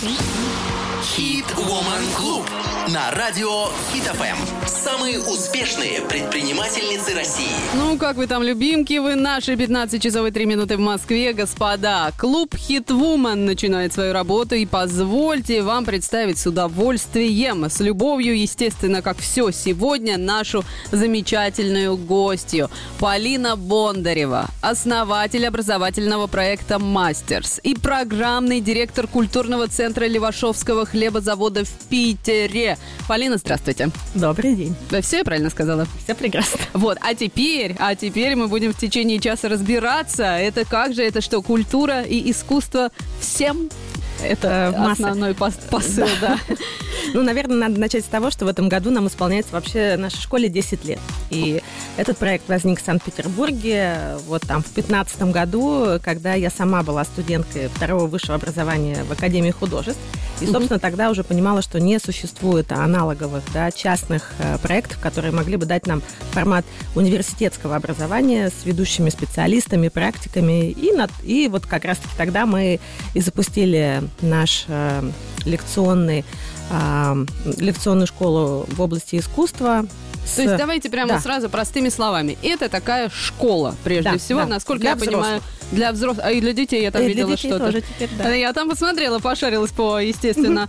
sim. Хит Woman Клуб на радио Хит ФМ. Самые успешные предпринимательницы России. Ну, как вы там, любимки, вы наши 15 часов и 3 минуты в Москве, господа. Клуб Хит Woman начинает свою работу, и позвольте вам представить с удовольствием, с любовью, естественно, как все сегодня, нашу замечательную гостью. Полина Бондарева, основатель образовательного проекта «Мастерс» и программный директор культурного центра Левашовского хлебозавода в Питере. Полина, здравствуйте. Добрый день. Да, все я правильно сказала? Все прекрасно. Вот, а теперь, а теперь мы будем в течение часа разбираться. Это как же, это что, культура и искусство всем? Это Масса. основной пос- посыл, да. Ну, наверное, надо начать с того, что в этом году нам исполняется вообще нашей школе 10 лет. И этот проект возник в Санкт-Петербурге вот там в 15 году, когда я сама была студенткой второго высшего образования в Академии художеств. И, собственно, тогда уже понимала, что не существует аналоговых, да, частных э, проектов, которые могли бы дать нам формат университетского образования с ведущими специалистами, практиками. И, над- и вот как раз-таки тогда мы и запустили наш э, лекционный а, лекционную школу в области искусства. с- То есть давайте прямо Да. сразу простыми словами. Это такая школа, прежде Да, всего, да. насколько Для я понимаю, для взрослых. А и для детей я там И для видела детей что-то. тоже теперь, да. Я там посмотрела, пошарилась по, естественно,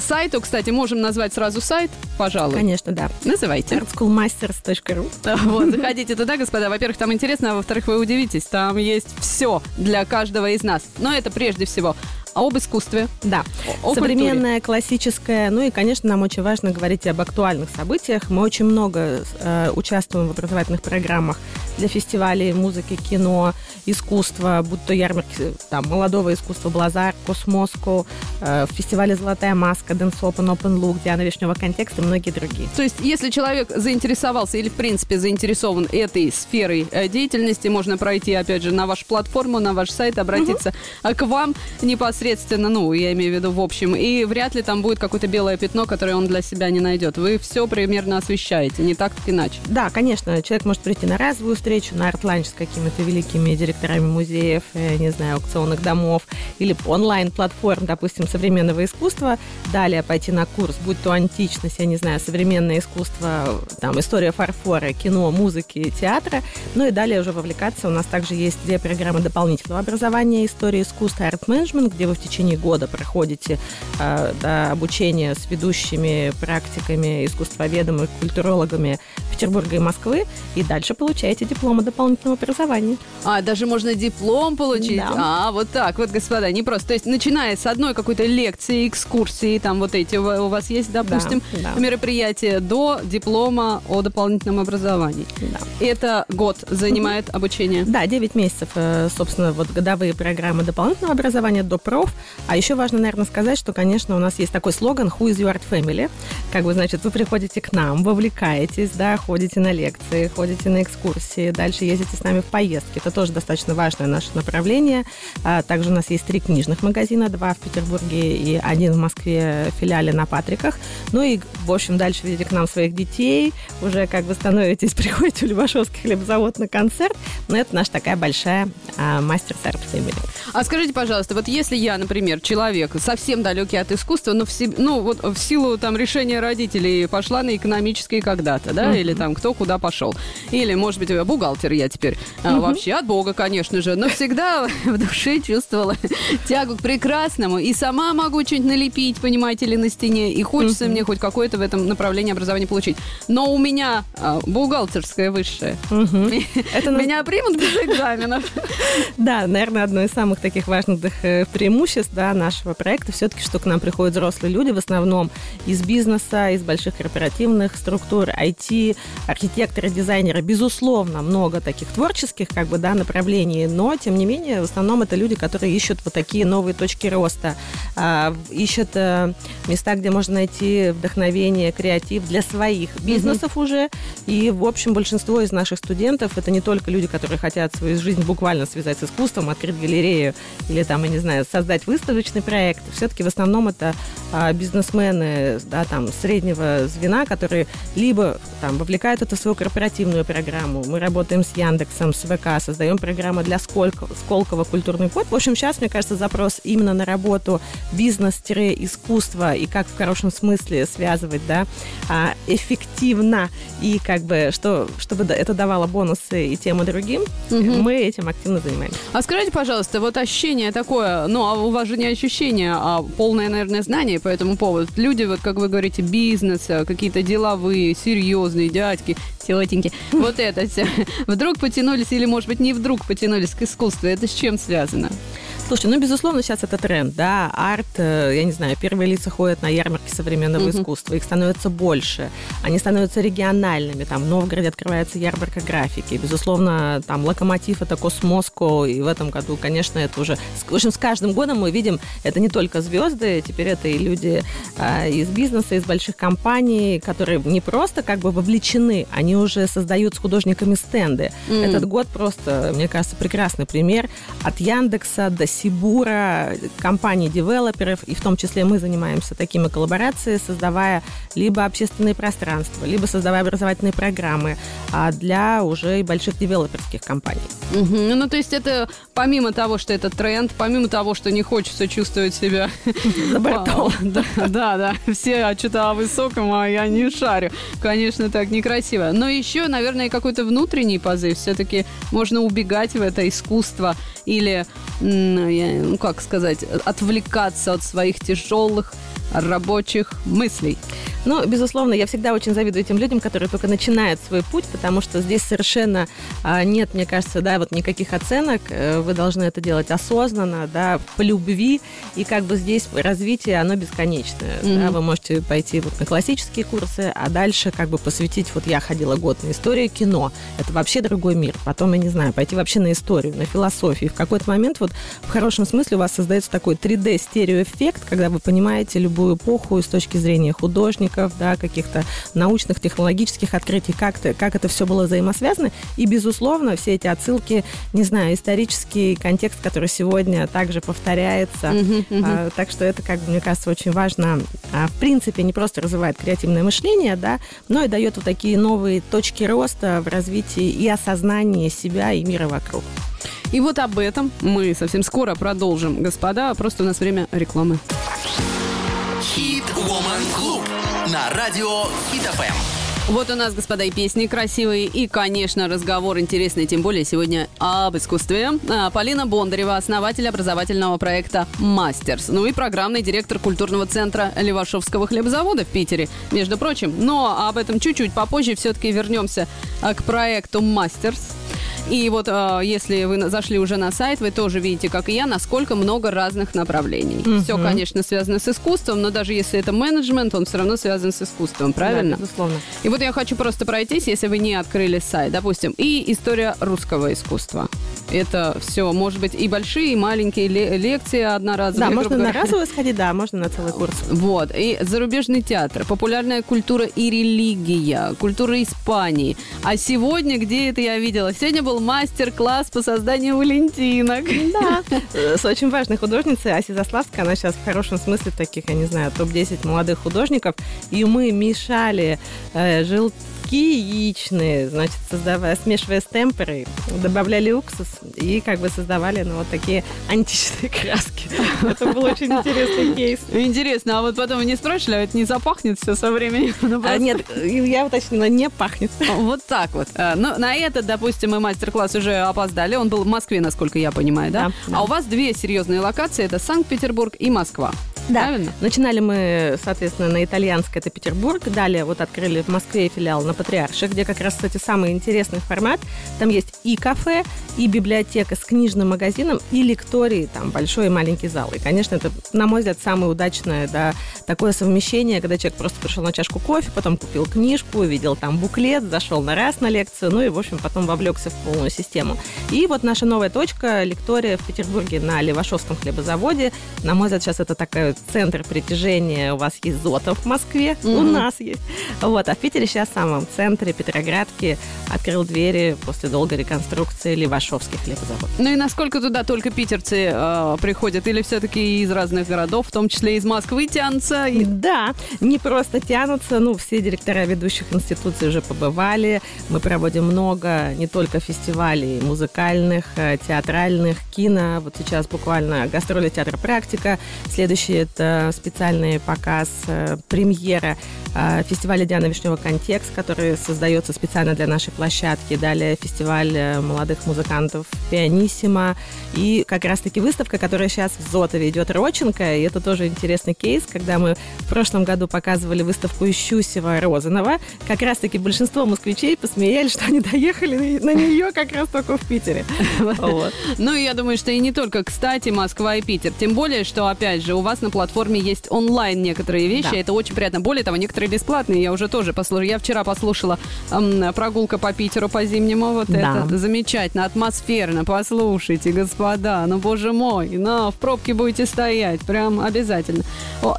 сайту. Кстати, можем назвать сразу сайт, пожалуй. Конечно, да. Называйте. artschoolmasters.ru Вот, заходите туда, господа. Во-первых, там интересно, а во-вторых, вы удивитесь. Там есть все для каждого из нас. Но это прежде всего об искусстве. Да. О- о Современная, классическая. Ну и, конечно, нам очень важно говорить об актуальных событиях. Мы очень много э, участвуем в образовательных программах для фестивалей музыки, кино, искусства, будь то ярмарки там, молодого искусства Блазар, Космоску, э, в фестивале «Золотая маска», Dance Open, Open Look, Диана Вишнева Контекст и многие другие. То есть, если человек заинтересовался или, в принципе, заинтересован этой сферой э, деятельности, можно пройти, опять же, на вашу платформу, на ваш сайт, обратиться а к вам непосредственно, ну, я имею в виду в общем, и вряд ли там будет какое-то белое пятно, которое он для себя не найдет. Вы все примерно освещаете, не так, так иначе. Да, конечно, человек может прийти на разовую встречу, на арт-ланч с какими-то великими директорами музеев, э, не знаю, аукционных домов или онлайн-платформ, допустим, современного искусства. Далее пойти на курс, будь то античность, я не знаю, современное искусство, там, история фарфора, кино, музыки, театра. Ну и далее уже вовлекаться. У нас также есть две программы дополнительного образования, история искусства, арт-менеджмент, где вы в течение года проходите э, обучение с ведущими практиками, искусствоведами, культурологами Петербурга и Москвы, и дальше получаете диплом о дополнительном образовании. А, даже можно диплом получить. Да. А, вот так вот, господа, не просто. То есть, начиная с одной какой-то лекции, экскурсии, там вот эти у вас есть, допустим, да. мероприятия до диплома о дополнительном образовании. Да. Это год занимает обучение. Да, 9 месяцев, э, собственно, вот годовые программы дополнительного образования до проф. А еще важно, наверное, сказать, что, конечно, у нас есть такой слоган «Who is your art family?». Как бы, значит, вы приходите к нам, вовлекаетесь, да, ходите на лекции, ходите на экскурсии, дальше ездите с нами в поездки. Это тоже достаточно важное наше направление. А также у нас есть три книжных магазина, два в Петербурге и один в Москве филиале на Патриках. Ну и, в общем, дальше ведите к нам своих детей, уже как бы становитесь, приходите в Любашовский хлебзавод на концерт. Но это наша такая большая а, мастер арт Family. А скажите, пожалуйста, вот если я, например, человек совсем далекий от искусства, но в, ну, вот в силу там решения родителей пошла на экономические когда-то, да, или там кто куда пошел, или, может быть, бухгалтер я теперь, А, вообще от Бога, конечно же, но всегда в душе чувствовала тягу к прекрасному, и сама могу что-нибудь налепить, понимаете ли, на стене, и хочется мне хоть какое-то в этом направлении образования получить. Но у меня а, бухгалтерское высшее. Это Меня примут без экзаменов. Да, наверное, одно из самых таких важных э, преимуществ да, нашего проекта все-таки, что к нам приходят взрослые люди, в основном из бизнеса, из больших корпоративных структур, IT, архитекторы, дизайнеры. Безусловно, много таких творческих как бы, да, направлений, но, тем не менее, в основном это люди, которые ищут вот такие новые точки роста, а, ищут э, места, где можно найти вдохновение, креатив для своих бизнесов уже. И, в общем, большинство из наших студентов это не только люди, которые хотят свою жизнь буквально связать с искусством, открыть галерею или там, я не знаю, создать выставочный проект. Все-таки в основном это а, бизнесмены, да, там, среднего звена, которые либо там вовлекают это в свою корпоративную программу. Мы работаем с Яндексом, с ВК, создаем программы для Сколково, Сколково культурный код. В общем, сейчас, мне кажется, запрос именно на работу бизнес-искусство и как в хорошем смысле связывать, да, а, эффективно и как бы, что, чтобы это давало бонусы и тем, и другим, угу. мы этим активно занимаемся. А скажите, пожалуйста, вот ощущение такое, ну, а у вас же не ощущение, а полное, наверное, знание по этому поводу. Люди, вот как вы говорите, бизнес, какие-то деловые, серьезные дядьки, тетеньки, вот это все, вдруг потянулись или, может быть, не вдруг потянулись к искусству. Это с чем связано? Слушайте, ну, безусловно, сейчас это тренд, да, арт, э, я не знаю, первые лица ходят на ярмарки современного mm-hmm. искусства, их становится больше, они становятся региональными, там, в Новгороде открывается ярмарка графики, безусловно, там, локомотив это Космоско, и в этом году, конечно, это уже, в общем, с каждым годом мы видим, это не только звезды, теперь это и люди а, из бизнеса, из больших компаний, которые не просто как бы вовлечены, они уже создают с художниками стенды. Mm-hmm. Этот год просто, мне кажется, прекрасный пример от Яндекса до Сибура, компаний девелоперов, и в том числе мы занимаемся такими коллаборациями, создавая либо общественные пространства, либо создавая образовательные программы а для уже больших девелоперских компаний. Угу. Ну, то есть это помимо того, что это тренд, помимо того, что не хочется чувствовать себя... За бортом. Да, да, да. Все что-то о высоком, а я не шарю. Конечно, так некрасиво. Но еще, наверное, какой-то внутренний позыв. Все-таки можно убегать в это искусство или ну, как сказать, отвлекаться от своих тяжелых рабочих мыслей. Ну, безусловно, я всегда очень завидую тем людям, которые только начинают свой путь, потому что здесь совершенно а, нет, мне кажется, да, вот никаких оценок. Э, вы должны это делать осознанно, да, по любви. И как бы здесь развитие, оно бесконечное. Mm-hmm. Да, вы можете пойти вот на классические курсы, а дальше как бы посвятить, вот я ходила год на историю кино. Это вообще другой мир. Потом, я не знаю, пойти вообще на историю, на философию. В какой-то момент вот в хорошем смысле у вас создается такой 3D-стереоэффект, когда вы понимаете любую эпоху с точки зрения художника, науков, да, каких-то научных, технологических открытий, как, -то, как это все было взаимосвязано. И, безусловно, все эти отсылки, не знаю, исторический контекст, который сегодня также повторяется. Uh-huh, uh-huh. А, так что это, как бы, мне кажется, очень важно. А, в принципе, не просто развивает креативное мышление, да, но и дает вот такие новые точки роста в развитии и осознании себя и мира вокруг. И вот об этом мы совсем скоро продолжим, господа. Просто у нас время рекламы. Hit Woman Club на радио Хит FM. Вот у нас, господа, и песни красивые, и, конечно, разговор интересный, тем более сегодня об искусстве. А, Полина Бондарева, основатель образовательного проекта «Masters», ну и программный директор культурного центра Левашовского хлебзавода в Питере, между прочим. Но об этом чуть-чуть попозже все-таки вернемся а, к проекту «Мастерс». И вот э, если вы зашли уже на сайт, вы тоже видите, как и я, насколько много разных направлений. Угу. Все, конечно, связано с искусством, но даже если это менеджмент, он все равно связан с искусством, правильно? Да, безусловно. И вот я хочу просто пройтись, если вы не открыли сайт, допустим, и история русского искусства. Это все, может быть, и большие, и маленькие лекции одноразовые. Да, можно на разовые сходить, да, можно на целый курс. Вот, и зарубежный театр, популярная культура и религия, культура Испании. А сегодня, где это я видела? Сегодня был мастер-класс по созданию валентинок. Да, с очень важной художницей Аси Заславской. Она сейчас в хорошем смысле таких, я не знаю, топ-10 молодых художников. И мы мешали э, жил белки яичные, значит, создавая, смешивая с темперой, добавляли уксус и как бы создавали ну, вот такие античные краски. Это был очень интересный кейс. Интересно, а вот потом не спрашивали, а это не запахнет все со временем? Ну, а, нет, я уточнила, не пахнет. Вот так вот. А, ну, на этот, допустим, мы мастер-класс уже опоздали. Он был в Москве, насколько я понимаю, да? да а у вас две серьезные локации. Это Санкт-Петербург и Москва. Да. Правильно? Начинали мы, соответственно, на итальянской, это Петербург. Далее вот открыли в Москве филиал на Патриарше, где как раз, кстати, самый интересный формат. Там есть и кафе, и библиотека с книжным магазином, и лектории, там большой и маленький зал. И, конечно, это, на мой взгляд, самое удачное, да, такое совмещение, когда человек просто пришел на чашку кофе, потом купил книжку, увидел там буклет, зашел на раз на лекцию, ну и, в общем, потом вовлекся в полную систему. И вот наша новая точка, лектория в Петербурге на Левашовском хлебозаводе. На мой взгляд, сейчас это такая центр притяжения у вас есть Зотов в Москве, у нас есть. Вот, а в Питере сейчас в самом центре Петроградки открыл двери после долгой реконструкции Левашовский хлебозавод. Ну и насколько туда только питерцы э, приходят, или все-таки из разных городов, в том числе из Москвы тянутся? И... Да, не просто тянутся, ну, все директора ведущих институций уже побывали. Мы проводим много не только фестивалей музыкальных, э, театральных, кино. Вот сейчас буквально гастроли театра «Практика». Следующий – это специальный показ, э, премьера э, фестиваля «Диана Вишнева. Контекст», который создается специально для нашей площадки. Далее фестиваль молодых музыкантов «Пианиссимо». И как раз-таки выставка, которая сейчас в Зотове идет «Роченко». И это тоже интересный кейс, когда мы в прошлом году показывали выставку Ищусева-Розанова. Как раз-таки большинство москвичей посмеялись, что они доехали на нее как раз только в Питере. Ну, я думаю, что и не только, кстати, Москва и Питер. Тем более, что, опять же, у вас на платформе есть онлайн некоторые вещи. Это очень приятно. Более того, некоторые бесплатные. Я уже тоже послушала. Я вчера послушала прогулка по Питеру по зимнему. Вот это замечательно, атмосферно. Послушайте, господа. Ну, боже мой. Ну, в пробке будете стоять. Прям обязательно.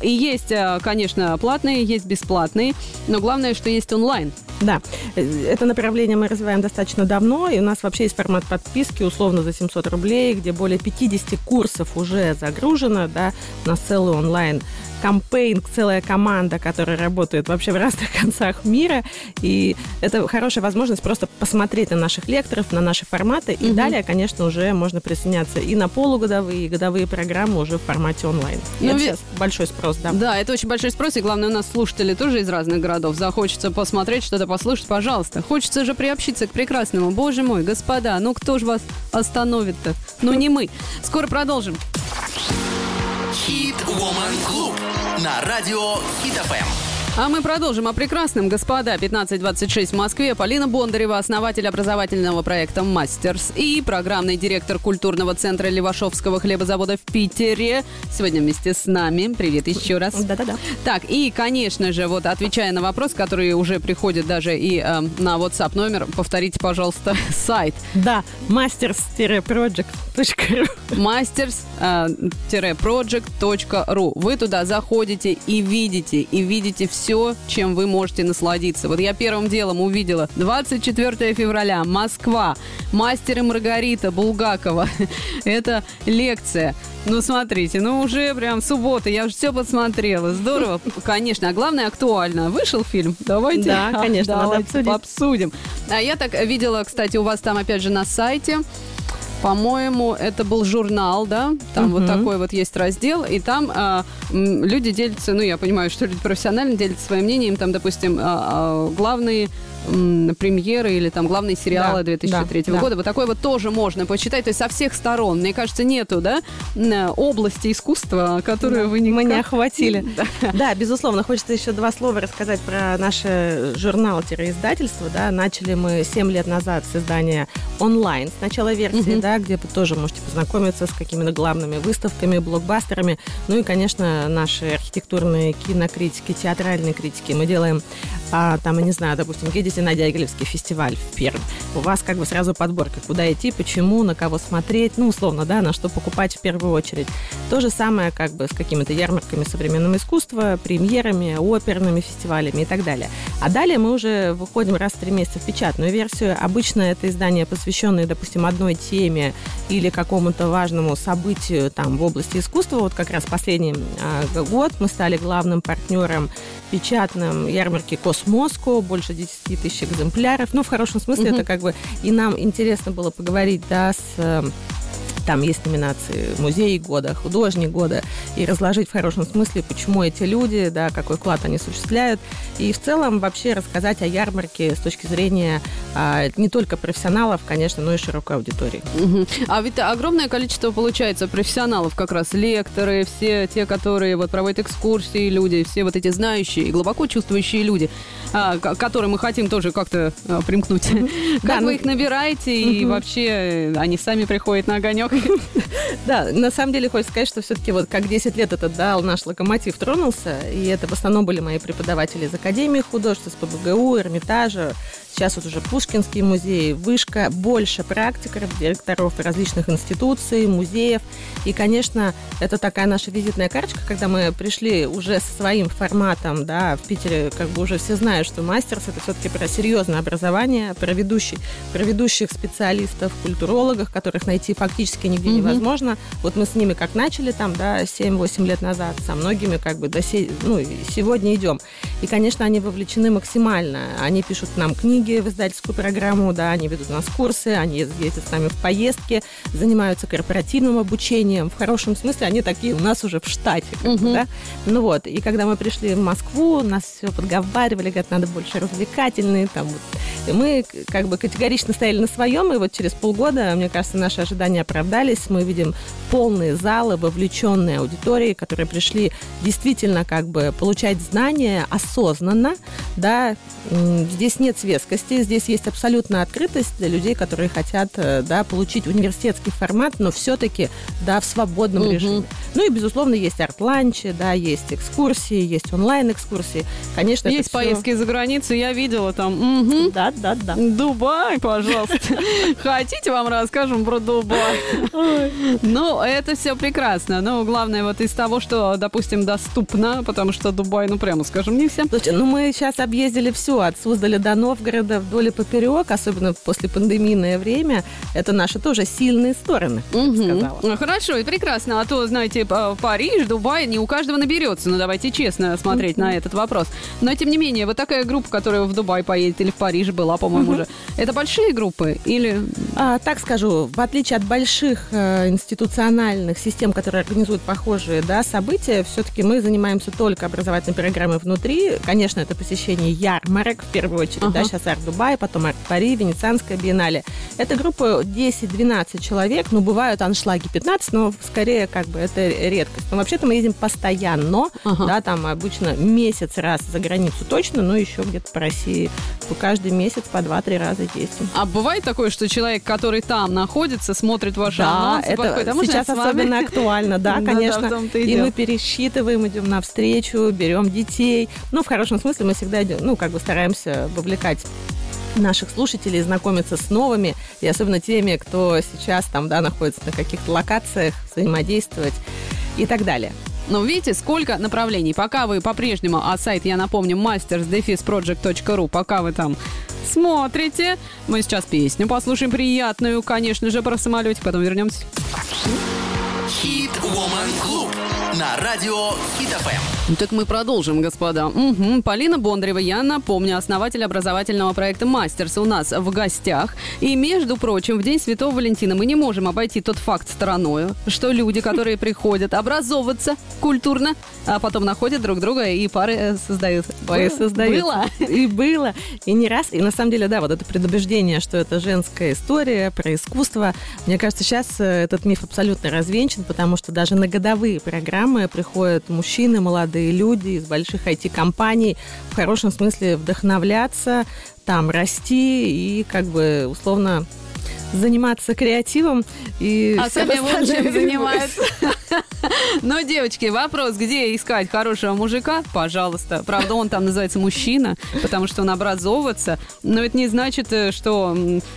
И есть, э, конечно, платные, есть бесплатные. Но главное, что есть онлайн. Да, это направление мы развиваем достаточно давно, и у нас вообще есть формат подписки, условно, за 700 рублей, где более 50 курсов уже загружено, да, у нас целый онлайн кампейн, целая команда, которая работает вообще в разных концах мира. И это хорошая возможность просто посмотреть на наших лекторов, на наши форматы. И угу. далее, конечно, уже можно присоединяться и на полугодовые, и годовые программы уже в формате онлайн. Ну, это сейчас большой спрос, да. Да, это очень большой спрос. И главное, у нас слушатели тоже из разных городов. Захочется посмотреть, что-то послушать, пожалуйста. Хочется же приобщиться к прекрасному. Боже мой, господа, ну кто же вас остановит-то? Ну не мы. Скоро продолжим. Хит Woman Club на радио Хит ФМ. А мы продолжим о прекрасном, господа. 15.26 в Москве. Полина Бондарева, основатель образовательного проекта «Мастерс» и программный директор культурного центра Левашовского хлебозавода в Питере. Сегодня вместе с нами. Привет еще раз. Да-да-да. Так, и, конечно же, вот отвечая на вопрос, который уже приходит даже и э, на WhatsApp номер, повторите, пожалуйста, сайт. Да, masters-project.ru masters-project.ru Вы туда заходите и видите, и видите все все, чем вы можете насладиться. Вот я первым делом увидела 24 февраля, Москва, мастер и Маргарита Булгакова. Это лекция. Ну, смотрите, ну уже прям суббота, я уже все подсмотрела. Здорово, конечно. А главное, актуально. Вышел фильм? Давайте. Да, конечно, давайте надо обсудим. А я так видела, кстати, у вас там опять же на сайте по-моему, это был журнал, да, там угу. вот такой вот есть раздел, и там а, люди делятся, ну, я понимаю, что люди профессионально делятся своим мнением, там, допустим, а, а, главные премьеры или там главные сериалы да, 2003 да, года. Да. Вот такое вот тоже можно почитать. То есть со всех сторон. Мне кажется, нету, да, области искусства, которую да, вы никак... Мы не охватили. Да. да, безусловно. Хочется еще два слова рассказать про наше журнал-издательство. Да. Начали мы 7 лет назад с издания онлайн. Сначала версии, угу. да, где вы тоже можете познакомиться с какими-то главными выставками, блокбастерами. Ну и, конечно, наши архитектурные кинокритики, театральные критики. Мы делаем, а, там, я не знаю, допустим, едете на Дягилевский фестиваль в Пермь, у вас как бы сразу подборка, куда идти, почему, на кого смотреть, ну, условно, да, на что покупать в первую очередь. То же самое как бы с какими-то ярмарками современного искусства, премьерами, оперными фестивалями и так далее. А далее мы уже выходим раз в три месяца в печатную версию. Обычно это издание, посвященное, допустим, одной теме или какому-то важному событию там в области искусства. Вот как раз последний а, год мы стали главным партнером печатном ярмарке Космоско, больше 10 тысяч экземпляров. Ну, в хорошем смысле, угу. это как бы и нам интересно было поговорить, да, с э, там есть номинации «Музей года», «Художник года», и разложить в хорошем смысле, почему эти люди, да, какой вклад они осуществляют, и в целом вообще рассказать о ярмарке с точки зрения не только профессионалов, конечно, но и широкой аудитории. Угу. А ведь огромное количество, получается, профессионалов, как раз лекторы, все те, которые вот проводят экскурсии, люди, все вот эти знающие и глубоко чувствующие люди, а, к которым мы хотим тоже как-то а, примкнуть. Как вы ну их набираете, и вообще они сами приходят на огонек? Да, на самом деле хочется сказать, что все-таки вот как 10 лет этот дал наш локомотив тронулся, и это в основном были мои преподаватели из Академии художеств, из ПБГУ, Эрмитажа, Сейчас вот уже Пушкинский музей, Вышка, больше практиков, директоров различных институций, музеев. И, конечно, это такая наша визитная карточка, когда мы пришли уже со своим форматом, да, в Питере как бы уже все знают, что мастерс это все-таки про серьезное образование, про, ведущий, про ведущих специалистов, культурологов, которых найти фактически нигде mm-hmm. невозможно. Вот мы с ними как начали там, да, 7-8 лет назад, со многими как бы до сей, ну, сегодня идем. И, конечно, они вовлечены максимально. Они пишут нам книги, в издательскую программу, да, они ведут у нас курсы, они ездят с нами в поездки, занимаются корпоративным обучением. В хорошем смысле они такие у нас уже в штате, угу. да. Ну вот, и когда мы пришли в Москву, нас все подговаривали, говорят, надо больше развлекательные, там вот. И мы как бы категорично стояли на своем, и вот через полгода, мне кажется, наши ожидания оправдались. Мы видим полные залы, вовлеченные аудитории, которые пришли действительно как бы получать знания осознанно, да, здесь нет связки гибкости. Здесь есть абсолютная открытость для людей, которые хотят э, да, получить университетский формат, но все-таки да, в свободном угу. режиме. Ну и, безусловно, есть арт-ланчи, да, есть экскурсии, есть онлайн-экскурсии. Конечно, есть поездки все... за границу, я видела там. Угу. Да, да, да. Дубай, пожалуйста. Хотите, вам расскажем про Дубай? Ну, это все прекрасно. Но главное вот из того, что, допустим, доступно, потому что Дубай, ну, прямо скажем, не всем. Слушайте, ну мы сейчас объездили все, от Суздаля до Новгорода, города вдоль и поперек, особенно после пандемийное время, это наши тоже сильные стороны, угу. сказала. Хорошо и прекрасно. А то, знаете, Париж, Дубай, не у каждого наберется. Ну, давайте честно смотреть угу. на этот вопрос. Но, тем не менее, вот такая группа, которая в Дубай поедет или в Париж была, по-моему, угу. уже, это большие группы или... А, так скажу, в отличие от больших э, институциональных систем, которые организуют похожие да, события, все-таки мы занимаемся только образовательной программой внутри. Конечно, это посещение ярмарок, в первую очередь, ага. да, сейчас Арт Дубай, потом Пари, Венецианская биеннале. Это группа 10-12 человек, ну, бывают аншлаги 15, но скорее как бы это редкость. Но вообще-то мы ездим постоянно, ага. да, там обычно месяц раз за границу точно, но еще где-то по России по каждый месяц по 2-3 раза ездим. А бывает такое, что человек, который там находится, смотрит ваши да, анонсы, это подходит, а сейчас особенно актуально, да, конечно. и мы пересчитываем, идем навстречу, берем детей. Ну, в хорошем смысле мы всегда идем, ну, как бы стараемся вовлекать наших слушателей знакомиться с новыми, и особенно теми, кто сейчас там, да, находится на каких-то локациях, взаимодействовать и так далее. Но видите, сколько направлений. Пока вы по-прежнему, а сайт, я напомню, mastersdefisproject.ru, пока вы там смотрите, мы сейчас песню послушаем приятную, конечно же, про самолетик, потом вернемся. Хит Woman Club на радио Хит ФМ. Ну, так мы продолжим, господа. Угу. Полина Бондарева, я напомню, основатель образовательного проекта «Мастерс» у нас в гостях. И, между прочим, в День Святого Валентина мы не можем обойти тот факт стороною, что люди, которые приходят образовываться культурно, а потом находят друг друга и пары создают. Пары создают. Было. И было. И не раз. И на самом деле, да, вот это предубеждение, что это женская история про искусство. Мне кажется, сейчас э, этот миф абсолютно развенчан, потому что даже на годовые программы приходят мужчины молодые люди из больших IT-компаний в хорошем смысле вдохновляться, там расти и как бы условно заниматься креативом. И а сами вон чем занимаются. Но, девочки, вопрос, где искать хорошего мужика? Пожалуйста. Правда, он там называется мужчина, потому что он образовывается. Но это не значит, э, что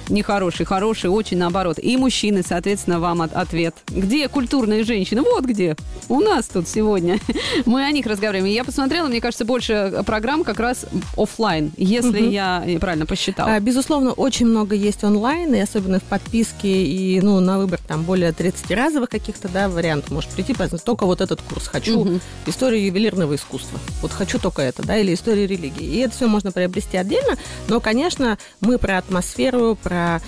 не хороший. Очень наоборот. И мужчины, соответственно, вам ответ. Где культурные женщины? Вот где. У нас тут сегодня. Мы о них разговариваем. Я посмотрела, мне кажется, больше программ как раз офлайн, если угу. я правильно посчитала. А, безусловно, очень много есть онлайн, и особенно в подписке, и ну, на выбор там более 30 разовых каких-то да, вариантов может прийти, только вот этот курс хочу, угу. историю ювелирного искусства. Вот хочу только это, да, или историю религии. И это все можно приобрести отдельно, но, конечно, мы про атмосферу, про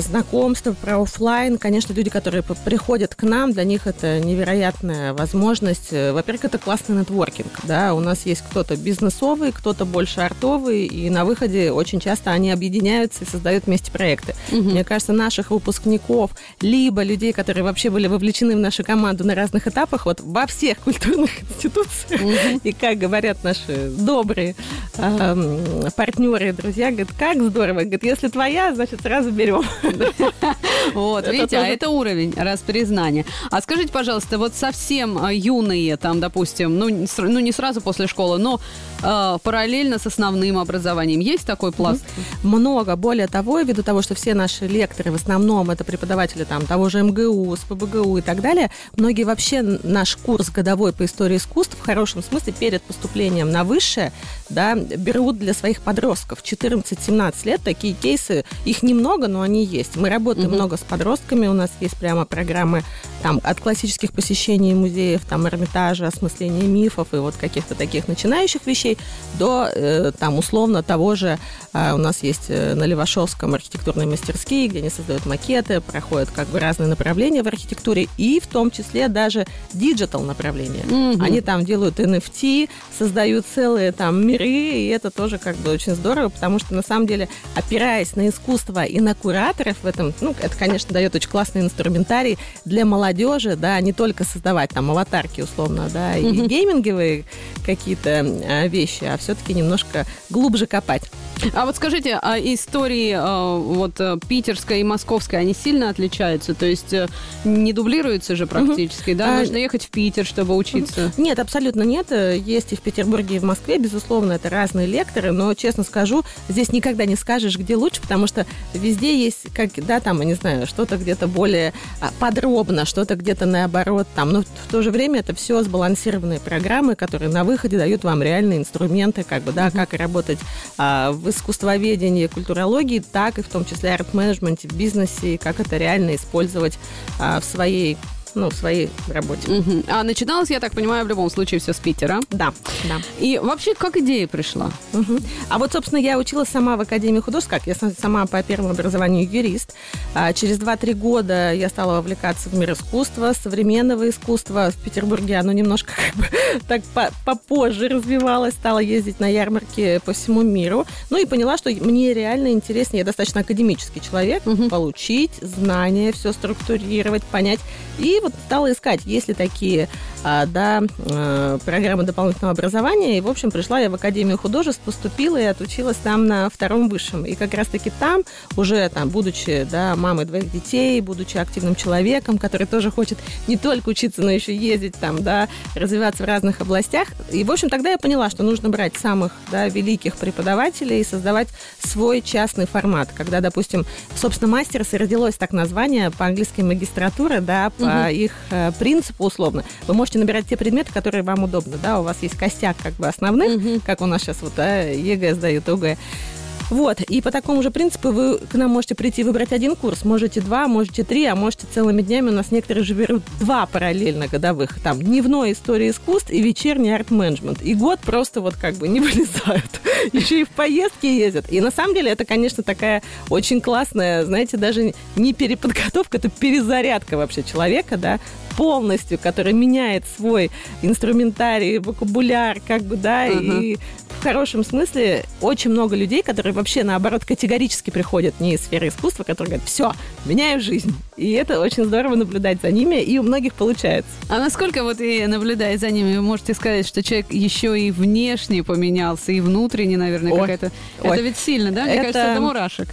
знакомства, про офлайн. Конечно, люди, которые приходят к нам, для них это невероятная возможность. Э, во-первых, это классный нетворкинг. Да? У нас есть кто-то бизнесовый, кто-то больше артовый, и на выходе очень часто они объединяются и создают вместе проекты. Угу. Мне кажется, наших выпускников, либо людей, которые вообще были вовлечены в нашу команду на разных этапах, вот во всех культурных институциях, угу. и, как говорят наши добрые э, партнеры, друзья, говорят, как здорово. Говорит, если твоя, значит, сразу берем. Вот, видите, а это уровень распризнания. А скажите, пожалуйста, вот совсем а, юные, там, допустим, ну, ну не сразу после школы, но э, параллельно с основным образованием, есть такой пласт? Много. Более того, ввиду того, что все наши лекторы в основном это преподаватели там того же МГУ, СПБГУ и так далее, многие вообще наш курс годовой по истории искусств в хорошем смысле перед поступлением на высшее да, берут для своих подростков 14-17 лет. Такие кейсы, их немного, но они есть. Мы работаем угу. много с подростками, у нас есть прямо программы там, от классических посещений музеев, там, Эрмитажа, осмысления мифов и вот каких-то таких начинающих вещей до, э, там, условно того же, э, у нас есть э, на Левашовском архитектурные мастерские, где они создают макеты, проходят как бы разные направления в архитектуре, и в том числе даже digital направления. Угу. Они там делают NFT, создают целые там миры, и это тоже как бы очень здорово, потому что на самом деле, опираясь на искусство и на кураторов в этом, ну, это, конечно, дает очень классный инструментарий для молодежи, да, не только создавать там аватарки, условно, да, и mm-hmm. гейминговые какие-то а, вещи, а все-таки немножко глубже копать. А вот скажите, а истории а, вот э, питерская и московская, они сильно отличаются? То есть э, не дублируются же практически, угу. да? А... Нужно ехать в Питер, чтобы учиться? Нет, абсолютно нет. Есть и в Петербурге, и в Москве, безусловно, это разные лекторы, но, честно скажу, здесь никогда не скажешь, где лучше, потому что везде есть, как, да, там, я не знаю, что-то где-то более подробно, что-то где-то наоборот там, но в то же время это все сбалансированные программы, которые на выходе дают вам реальные инструменты, как бы, да, как работать а, в искусствоведении, культурологии, так и в том числе арт-менеджменте, бизнесе, как это реально использовать а, в своей ну, в своей работе. Угу. А начиналось, я так понимаю, в любом случае все с Питера. Да, да. И вообще, как идея пришла? Угу. А вот, собственно, я училась сама в Академии художеств, как я сама по первому образованию юрист. А через 2-3 года я стала вовлекаться в мир искусства, современного искусства. В Петербурге оно немножко как бы так попозже развивалось, стала ездить на ярмарки по всему миру. Ну и поняла, что мне реально интереснее, я достаточно академический человек, угу. получить знания, все структурировать, понять. И вот стала искать, есть ли такие а, да, а, программы дополнительного образования. И, в общем, пришла я в Академию художеств, поступила и отучилась там на втором высшем. И как раз-таки там, уже там, будучи да, мамой двоих детей, будучи активным человеком, который тоже хочет не только учиться, но еще ездить там, да, развиваться в разных областях. И, в общем, тогда я поняла, что нужно брать самых да, великих преподавателей и создавать свой частный формат. Когда, допустим, собственно, Masters и родилось так название по-английски магистратура, да, по. Их э, принципу условно. Вы можете можете набирать те предметы, которые вам удобно, да, у вас есть костяк как бы основных, угу. как у нас сейчас вот, да, ЕГЭ сдают, ОГЭ. Вот, и по такому же принципу вы к нам можете прийти выбрать один курс, можете два, можете три, а можете целыми днями. У нас некоторые же берут два параллельно годовых. Там дневной история искусств и вечерний арт-менеджмент. И год просто вот как бы не вылезают. Еще и в поездки ездят. И на самом деле это, конечно, такая очень классная, знаете, даже не переподготовка, это перезарядка вообще человека, да, полностью, который меняет свой инструментарий, вокабуляр, как бы, да, uh-huh. и в хорошем смысле очень много людей, которые вообще, наоборот, категорически приходят не из сферы искусства, которые говорят, все, меняю жизнь. И это очень здорово наблюдать за ними, и у многих получается. А насколько вот и наблюдая за ними, вы можете сказать, что человек еще и внешне поменялся, и внутренне, наверное, какая-то... Это ведь сильно, да? Мне это... кажется, это мурашек.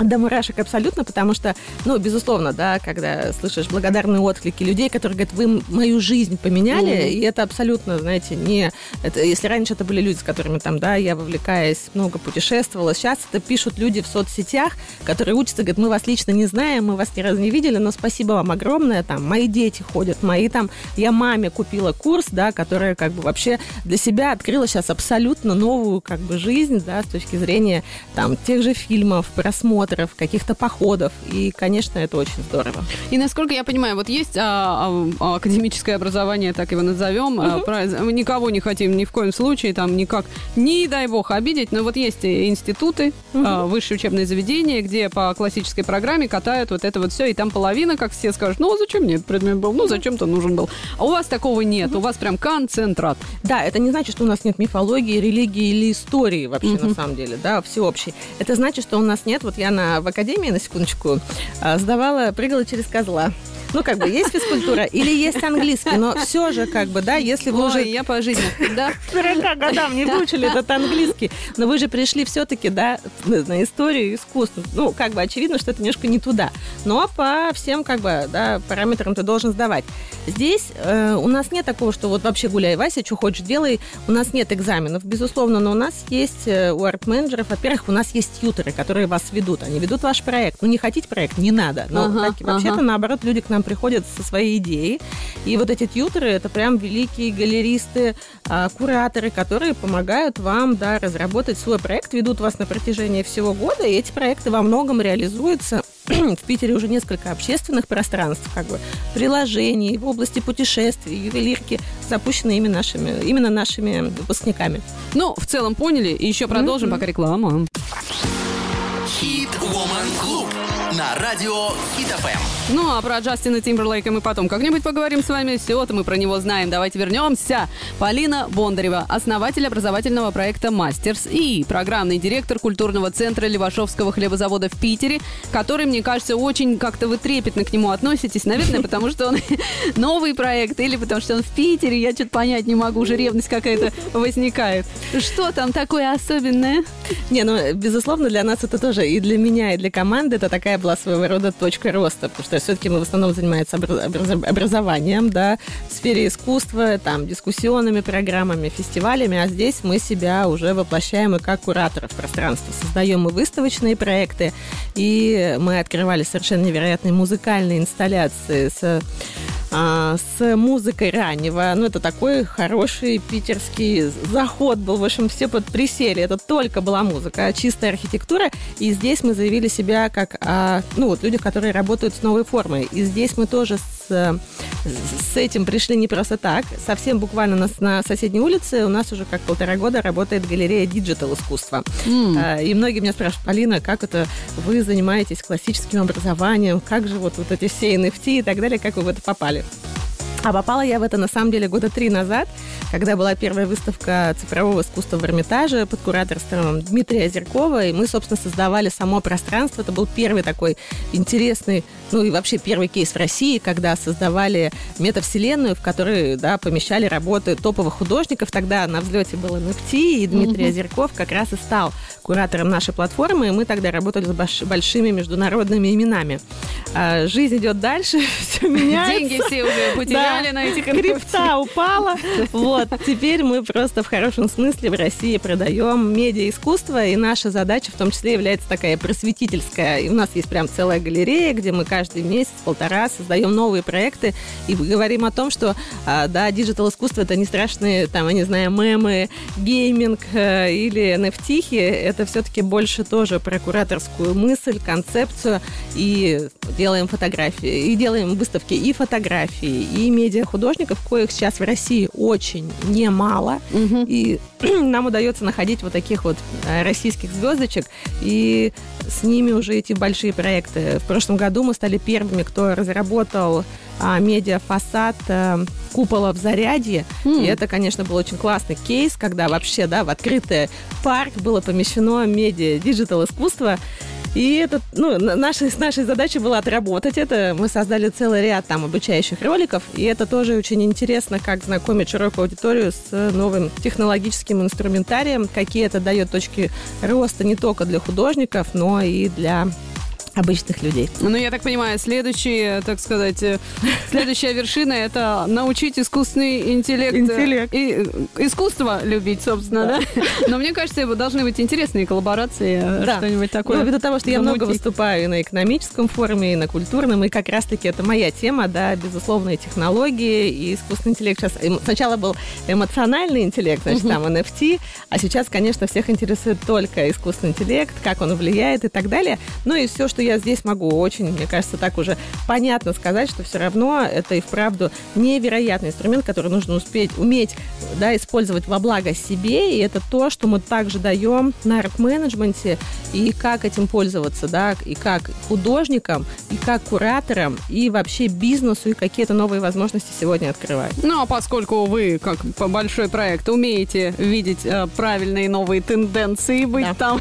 До мурашек абсолютно, потому что, ну, безусловно, да, когда слышишь благодарные отклики людей, которые говорят, вы мою жизнь поменяли, mm-hmm. и это абсолютно, знаете, не... Это, если раньше это были люди, с которыми там, да, я вовлекаясь, много путешествовала, сейчас это пишут люди в соцсетях, которые учатся, говорят, мы вас лично не знаем, мы вас ни разу не видели, но спасибо вам огромное, там, мои дети ходят, мои там, я маме купила курс, да, которая как бы вообще для себя открыла сейчас абсолютно новую как бы жизнь, да, с точки зрения там тех же фильмов, просмотров, просмотров, каких-то походов. И, конечно, это очень здорово. И насколько я понимаю, вот есть а, а, академическое образование, так его назовем. Угу. А, про, никого не хотим ни в коем случае, там никак, не дай бог обидеть, но вот есть институты, угу. а, высшие учебные заведения, где по классической программе катают вот это вот все, и там половина, как все скажут, ну, зачем мне этот предмет был, ну, зачем-то нужен был. А у вас такого нет, угу. у вас прям концентрат. Да, это не значит, что у нас нет мифологии, религии или истории вообще угу. на самом деле, да, всеобщей. Это значит, что у нас нет, вот я на, в академии, на секундочку, а, сдавала, прыгала через козла. Ну, как бы, есть физкультура или есть английский, но все же, как бы, да, если вы Ой, уже я по жизни, да. к 40 годам не выучили этот английский, но вы же пришли все-таки, да, на историю и искусство. Ну, как бы, очевидно, что это немножко не туда. Но по всем, как бы, да, параметрам ты должен сдавать. Здесь э, у нас нет такого, что вот вообще гуляй, Вася, что хочешь, делай. У нас нет экзаменов, безусловно, но у нас есть э, у арт-менеджеров, во-первых, у нас есть тьютеры, которые вас ведут. Они ведут ваш проект. Ну, не хотите проект, не надо. Но Ага, так- вообще-то, наоборот, люди к нам приходят со своей идеей. И вот эти тьютеры, это прям великие галеристы, а, кураторы, которые помогают вам, да, разработать свой проект, ведут вас на протяжении всего года, и эти проекты во многом реализуются в Питере уже несколько общественных пространств, как бы приложений в области путешествий, ювелирки, запущены именно нашими, именно нашими выпускниками. Ну, в целом поняли, и еще продолжим, пока реклама. Хит Woman Club на радио Хит ФМ. Ну, а про Джастина Тимберлейка мы потом как-нибудь поговорим с вами. Все-то мы про него знаем. Давайте вернемся. Полина Бондарева, основатель образовательного проекта «Мастерс» и программный директор культурного центра Левашовского хлебозавода в Питере, который, мне кажется, очень как-то вы трепетно к нему относитесь. Наверное, потому что он новый проект или потому что он в Питере. Я что-то понять не могу. Уже ревность какая-то возникает. Что там такое особенное? Не, ну, безусловно, для нас это тоже, и для меня, и для команды, это такая была своего рода точка роста, потому что все-таки мы в основном занимаемся образованием, да, в сфере искусства, там, дискуссионными программами, фестивалями, а здесь мы себя уже воплощаем и как кураторов пространства, создаем и выставочные проекты, и мы открывали совершенно невероятные музыкальные инсталляции с а, с музыкой раннего. Ну, это такой хороший питерский заход был. В общем, все подприсели. Это только была музыка, а чистая архитектура. И здесь мы заявили себя как, а, ну, вот люди, которые работают с новой формой. И здесь мы тоже с, с этим пришли не просто так. Совсем буквально на, на соседней улице у нас уже как полтора года работает галерея digital искусства. А, И многие меня спрашивают, Полина, как это вы занимаетесь классическим образованием, как же вот, вот эти все NFT и так далее, как вы в это попали? А попала я в это, на самом деле, года три назад, когда была первая выставка цифрового искусства в Эрмитаже под кураторством Дмитрия Озеркова, и мы, собственно, создавали само пространство. Это был первый такой интересный, ну и вообще первый кейс в России, когда создавали метавселенную, в которой, да, помещали работы топовых художников. Тогда на взлете был NFT, и Дмитрий Озерков как раз и стал куратором нашей платформы, и мы тогда работали с больш- большими международными именами. А, жизнь идет дальше, все меняется. Деньги все уже потеряли на этих Крипта упала. Вот, теперь мы просто в хорошем смысле в России продаем медиа-искусство, и наша задача в том числе является такая просветительская. И у нас есть прям целая галерея, где мы каждый месяц, полтора создаем новые проекты и говорим о том, что, а, да, диджитал-искусство это не страшные, там, я не знаю, мемы, гейминг э, или NFT, это все-таки больше тоже про кураторскую мысль, концепцию, и делаем фотографии, и делаем выставки и фотографии, и медиа-художников, коих сейчас в России очень немало, и нам удается находить вот таких вот э, российских звездочек, и с ними уже идти в большие проекты. В прошлом году мы стали первыми, кто разработал а, медиа-фасад э, купола в Зарядье. И это, конечно, был очень классный кейс, когда вообще, да, в открытый парк было помещено медиа, digital искусство. И это, ну, на- нашей, задачей было отработать это. Мы создали целый ряд там обучающих роликов, и это тоже очень интересно, как знакомить широкую аудиторию с новым технологическим инструментарием, какие это дает точки роста не только для художников, но и для обычных людей. Ну, я так понимаю, следующий, так сказать, э, следующая вершина – это научить искусственный интеллект. э, Интеллект. И э, искусство любить, собственно, да? Но мне кажется, должны быть интересные коллаборации, э, Да. что-нибудь такое. Ну, ввиду того, что я много замутить. выступаю и на экономическом форуме, и на культурном, и как раз-таки это моя тема, да, безусловные технологии и искусственный интеллект. Сейчас сначала был эмоциональный интеллект, значит, там NFT, а сейчас, конечно, всех интересует только искусственный интеллект, как он влияет и так далее. Ну и все, что я здесь могу очень, мне кажется, так уже понятно сказать, что все равно это и вправду невероятный инструмент, который нужно успеть, уметь, да, использовать во благо себе, и это то, что мы также даем на арт-менеджменте, и как этим пользоваться, да, и как художникам, и как кураторам, и вообще бизнесу, и какие-то новые возможности сегодня открывать. Ну, а поскольку вы, как большой проект, умеете видеть э, правильные новые тенденции, быть Да. там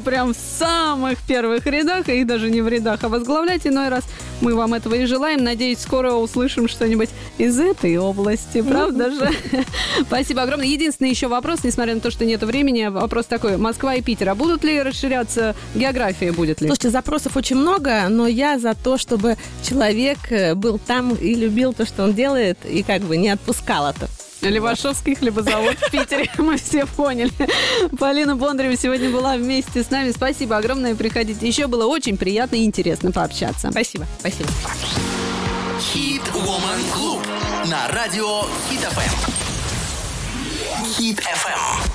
прям в самых первых рядах, и даже не в рядах, а возглавлять иной раз, Мы вам этого и желаем. Надеюсь, скоро услышим что-нибудь из этой области, правда же? Спасибо огромное. Единственный еще вопрос, несмотря на то, что нет времени, вопрос такой. Москва и Питер, а будут ли расширяться география, будет ли? Слушайте, запросов очень много, но я за то, чтобы человек э, был там и любил то, что он делает, и как бы не отпускал это. Левашовский хлебозавод в Питере. Мы все поняли. Полина Бондарева сегодня была вместе с нами. Спасибо огромное. Приходите. Еще было очень приятно и интересно пообщаться. Спасибо. Спасибо. Хит Woman Клуб на радио Хит ФМ. Хит ФМ.